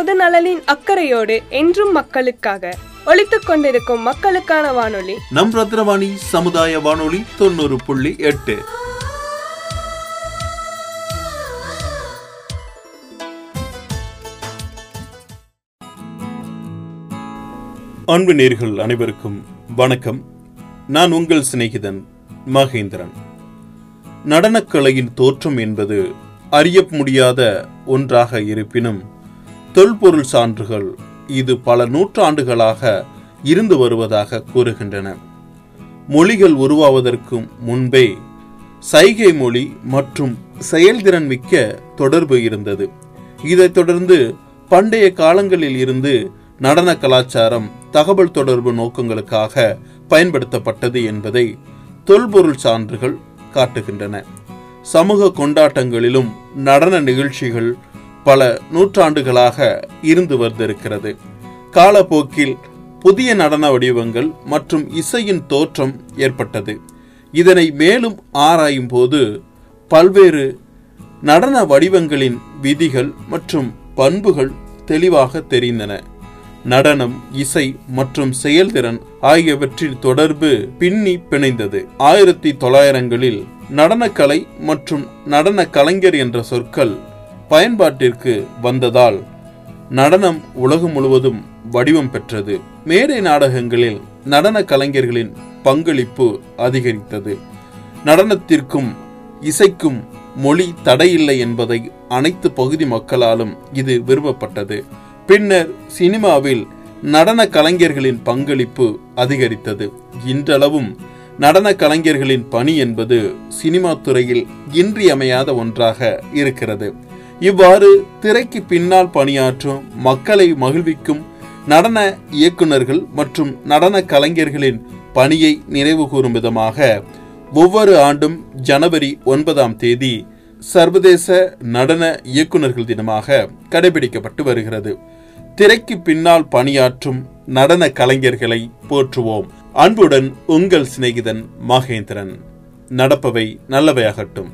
பொது நலனின் அக்கறையோடு என்றும் மக்களுக்காக ஒலித்துக் கொண்டிருக்கும் மக்களுக்கான வானொலி. நம் ரத்னவாணி சமுதாய வானொலி தொண்ணூறு புள்ளி எட்டு. அன்பு நேர்கள் அனைவருக்கும் வணக்கம். நான் உங்கள் சிநேகிதன் மகேந்திரன். நடனக்கலையின் தோற்றம் என்பது அறிய முடியாத ஒன்றாக இருப்பினும் தொல்பொருள் சான்றுகள் இது பல நூற்றாண்டுகளாக இருந்து வருவதாக கூறுகின்றன. மொழிகள் உருவாவதற்கும் முன்பே சைகை மொழி மற்றும் செயல்திறன் மிக்க தொடர்பு இருந்தது. இதைத் தொடர்ந்து பண்டைய காலங்களில் இருந்து நடன கலாச்சாரம் தகவல் தொடர்பு நோக்கங்களுக்காக பயன்படுத்தப்பட்டது என்பதை தொல்பொருள் சான்றுகள் காட்டுகின்றன. சமூக கொண்டாட்டங்களிலும் நடன நிகழ்ச்சிகள் பல நூற்றாண்டுகளாக இருந்து வந்திருக்கிறது. காலப்போக்கில் புதிய நடன வடிவங்கள் மற்றும் இசையின் தோற்றம் ஏற்பட்டது. இதனை மேலும் ஆராயும் போது பல்வேறு நடன வடிவங்களின் விதிகள் மற்றும் பண்புகள் தெளிவாக தெரிந்தன. நடனம் இசை மற்றும் செயல்திறன் ஆகியவற்றின் தொடர்பு பின்னி பிணைந்தது. ஆயிரத்தி தொள்ளாயிரங்களில் நடனக்கலை மற்றும் நடன கலைஞர் என்ற சொற்கள் பயன்பாட்டிற்கு வந்ததால் நடனம் உலகம் முழுவதும் வடிவம் பெற்றது. மேடை நாடகங்களில் நடன கலைஞர்களின் பங்களிப்பு அதிகரித்தது. நடனத்திற்கும் இசைக்கும் மொழி தடையில்லை என்பதை அனைத்து பகுதி மக்களாலும் இது விரும்பப்பட்டது. பின்னர் சினிமாவில் நடன கலைஞர்களின் பங்களிப்பு அதிகரித்தது. இன்றளவும் நடன கலைஞர்களின் பணி என்பது சினிமா துறையில் இன்றியமையாத ஒன்றாக இருக்கிறது. இவ்வாறு திரைக்கு பின்னால் பணியாற்றும் மக்களை மகிழ்விக்கும் நடன இயக்குனர்கள் மற்றும் நடன கலைஞர்களின் பணியை நினைவு கூறும் விதமாக ஒவ்வொரு ஆண்டும் ஜனவரி ஒன்பதாம் தேதி சர்வதேச நடன இயக்குனர்கள் தினமாக கடைபிடிக்கப்பட்டு வருகிறது. திரைக்கு பின்னால் பணியாற்றும் நடன கலைஞர்களை போற்றுவோம். அன்புடன் உங்கள் சிநேகிதன் மகேந்திரன். நடப்பவை நல்லவையாகட்டும்.